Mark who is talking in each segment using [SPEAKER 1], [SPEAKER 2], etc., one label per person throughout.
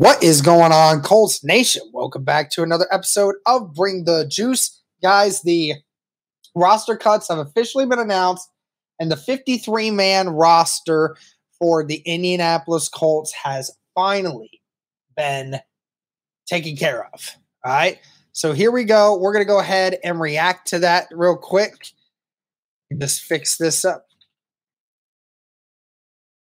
[SPEAKER 1] What is going on, Colts Nation? Welcome back to another episode of Bring the Juice. Guys, the roster cuts have officially been announced, and the 53 man roster for the Indianapolis Colts has finally been taken care of. All right. So here we go. We're going to go ahead and react to that real quick. Just fix this up.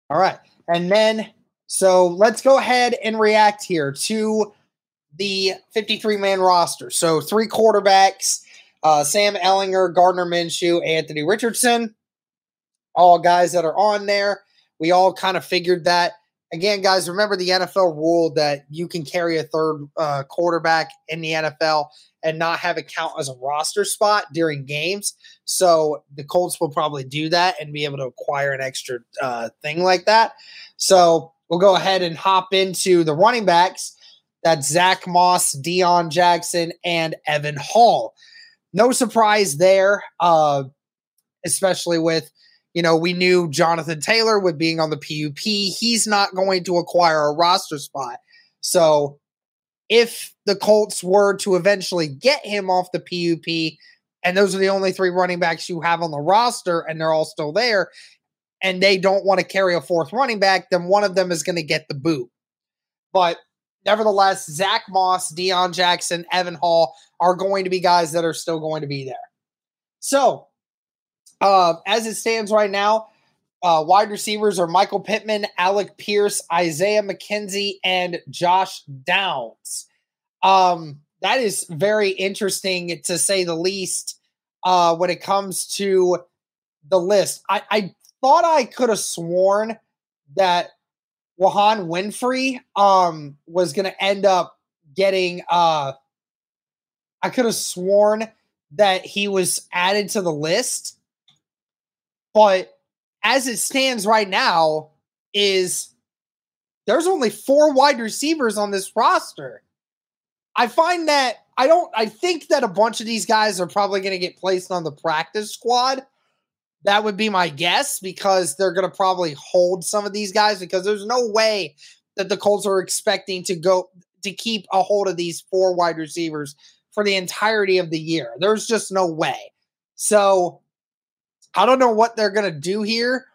[SPEAKER 1] All right. And then so let's go ahead and react here to the 53 man roster. So three quarterbacks uh, Sam Ehlinger, Gardner Minshew, Anthony Richardson, all guys that are on there. We all kind of figured that. Again, guys, remember the NFL rule that you can carry a third uh, quarterback in the NFL and not have it count as a roster spot during games. So the Colts will probably do that and be able to acquire an extra uh, thing like that. So we'll go ahead and hop into the running backs. That's Zach Moss, Deon Jackson, and Evan Hull. No surprise there, uh, especially with, you know, we knew Jonathan Taylor with being on the PUP. He's not going to acquire a roster spot. So if the Colts were to eventually get him off the PUP, and those are the only three running backs you have on the roster, and they're all still there, and they don't want to carry a fourth running back, then one of them is going to get the boot. But nevertheless, Zach Moss, Deon Jackson, Evan Hull are going to be guys that are still going to be there. So, uh, as it stands right now, uh, wide receivers are Michael Pittman, Alec Pierce, Isaiah McKenzie, and Josh Downs. Um, that is very interesting to say the least uh, when it comes to the list. I, I thought I could have sworn that Juwann Winfree um was gonna end up getting uh I could have sworn that he was added to the list. But as it stands right now, is there's only four wide receivers on this roster. I find that I don't I think that a bunch of these guys are probably going to get placed on the practice squad that would be my guess because they're going to probably hold some of these guys because there's no way that the Colts are expecting to go to keep a hold of these four wide receivers for the entirety of the year. There's just no way. So I don't know what they're going to do here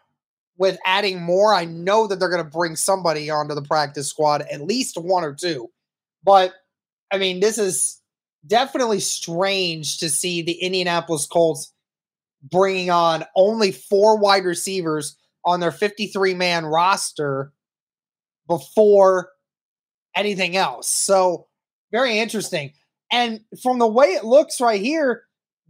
[SPEAKER 1] with adding more. I know that they're going to bring somebody onto the practice squad, at least one or two. But I mean, this is definitely strange to see the Indianapolis Colts bringing on only four wide receivers on their 53 man roster before anything else. So, very interesting. And from the way it looks right here,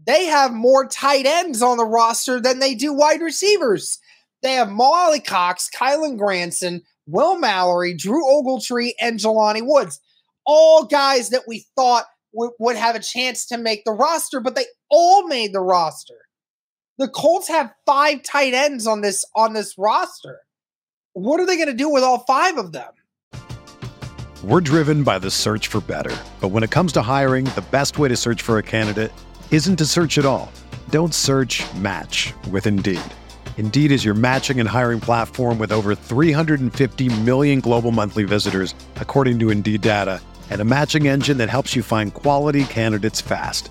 [SPEAKER 1] they have more tight ends on the roster than they do wide receivers. They have Mo Alie-Cox, Kylen Granson, Will Mallory, Drew Ogletree, and Jelani Woods. All guys that we thought w- would have a chance to make the roster, but they all made the roster. The Colts have five tight ends on this on this roster. What are they going to do with all five of them?
[SPEAKER 2] We're driven by the search for better. But when it comes to hiring, the best way to search for a candidate isn't to search at all. Don't search match with Indeed. Indeed is your matching and hiring platform with over 350 million global monthly visitors, according to Indeed data, and a matching engine that helps you find quality candidates fast.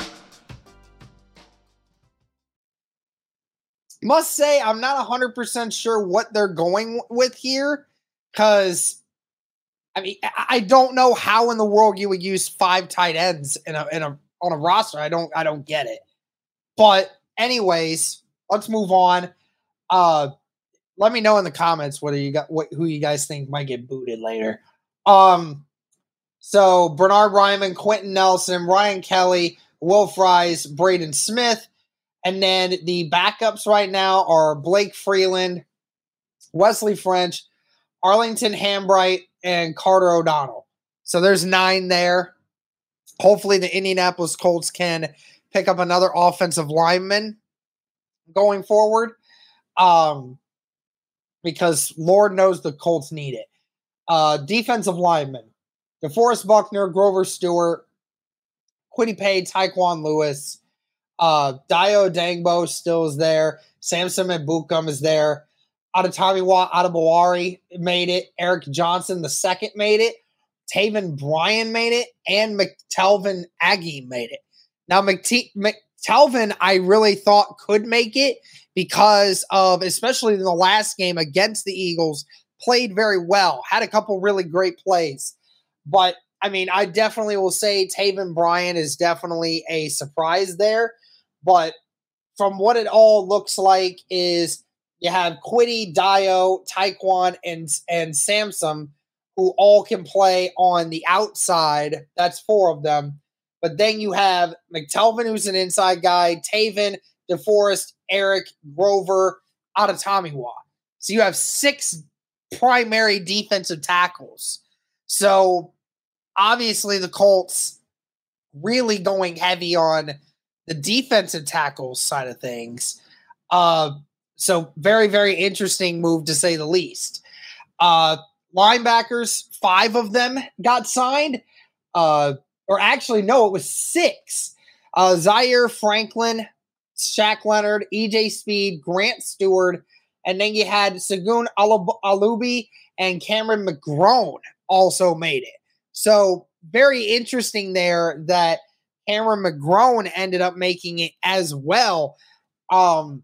[SPEAKER 1] Must say, I'm not 100% sure what they're going with here because, I mean, I don't know how in the world you would use five tight ends in a, in a on a roster. I don't I don't get it. But anyways, let's move on. Uh let me know in the comments whether you got what who you guys think might get booted later. Um so Bernhard Raimann, Quenton Nelson, Ryan Kelly, Will Fries, Braden Smith, and then the backups right now are Blake Freeland, Wesley French, Arlington Hambright, and Carter O'Donnell. So there's nine there. Hopefully, the Indianapolis Colts can pick up another offensive lineman going forward. Um, because Lord knows the Colts need it. Uh, defensive lineman DeForest Buckner, Grover Stewart, Kwity Paye, Tyquan Lewis, uh, Dayo Odeyingbo still is there. Samson Ebukam is there. Adetomiwa Adebawore made it. Eric Johnson the second made it. Taven Bryan made it, and McTelvin Agim made it. Now, McT- McTelvin, I really thought could make it because of, especially in the last game against the Eagles, played very well, had a couple really great plays. But I mean, I definitely will say Taven Bryan is definitely a surprise there. But from what it all looks like, is you have Kwity, Dio, Tyquan, and and Samson who all can play on the outside. That's four of them. But then you have McTelvin, who's an inside guy, Taven, DeForest, Eric, Grover, Adetomiwa. So you have six primary defensive tackles. So obviously the Colts really going heavy on the defensive tackles side of things. Uh, so very, very interesting move to say the least. Uh, linebackers, five of them got signed. Uh, or actually, no, it was six. Uh, Zaire Franklin, Shaq Leonard, EJ Speed, Grant Stuard, and then you had Segun Olubi and Cameron McGrone also made it. So very interesting there that Cameron McGrone ended up making it as well. Um,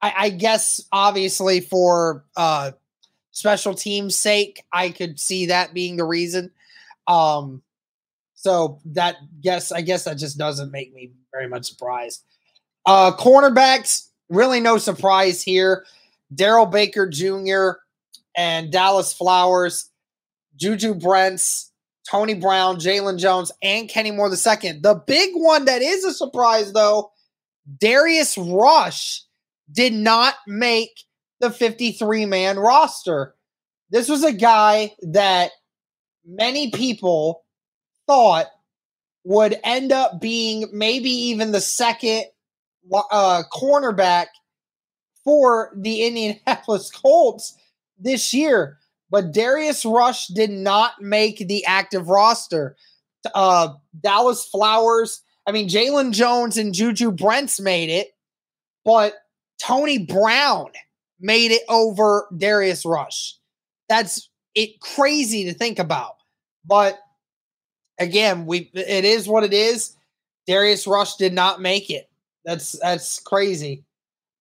[SPEAKER 1] I, I guess obviously for uh, special teams' sake, I could see that being the reason. Um, so that guess I guess that just doesn't make me very much surprised. Uh, cornerbacks, really no surprise here. Darrell Baker Jr. and Dallis Flowers, Juju Brents, Tony Brown, Jaylon Jones, and Kenny Moore II. The big one that is a surprise, though, Darius Rush did not make the 53 man roster. This was a guy that many people thought would end up being maybe even the second uh, cornerback for the Indianapolis Colts this year. But Darius Rush did not make the active roster. Uh, Dallis Flowers, I mean, Jaylon Jones and Juju Brents made it, but Tony Brown made it over Darius Rush. That's it crazy to think about. But again, we it is what it is. Darius Rush did not make it. That's that's crazy.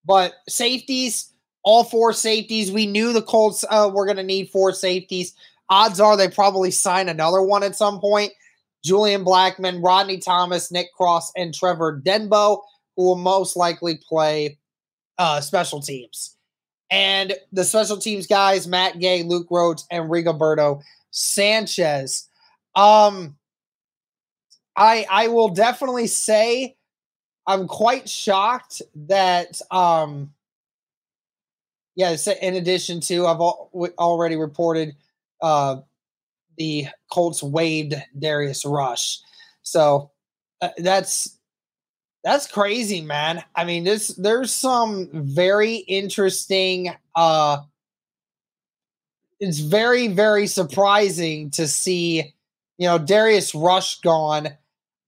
[SPEAKER 1] But safeties, all four safeties. We knew the Colts uh, were going to need four safeties. Odds are they probably sign another one at some point. Julian Blackmon, Rodney Thomas, Nick Cross, and Trevor Denbow, who will most likely play uh, special teams. And the special teams guys, Matt Gay, Luke Rhodes, and Rigoberto Sanchez. Um, I I will definitely say I'm quite shocked that um yeah, in addition to I've already reported uh the Colts waived Darius Rush. So uh, that's that's crazy, man. I mean, this there's some very interesting uh it's very very surprising to see you know Darius Rush gone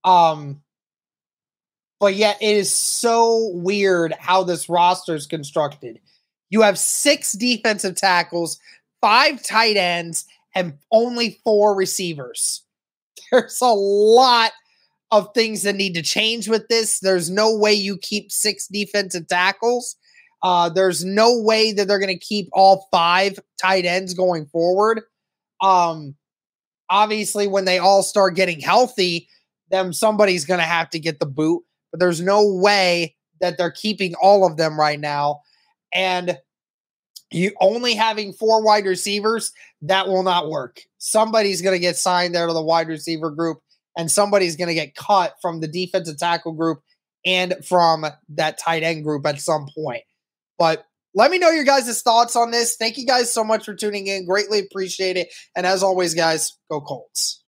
[SPEAKER 1] um but yet it is so weird how this roster is constructed. You have six defensive tackles, five tight ends, and only four receivers. There's a lot of things that need to change with this. There's no way you keep six defensive tackles. Uh, there's no way that they're going to keep all five tight ends going forward. Um, obviously, when they all start getting healthy, then somebody's going to have to get the boot but there's no way that they're keeping all of them right now. And you only having four wide receivers, that will not work. Somebody's going to get signed there to the wide receiver group, and somebody's going to get cut from the defensive tackle group and from that tight end group at some point. But let me know your guys' thoughts on this. Thank you guys so much for tuning in. Greatly appreciate it. And as always, guys, go Colts.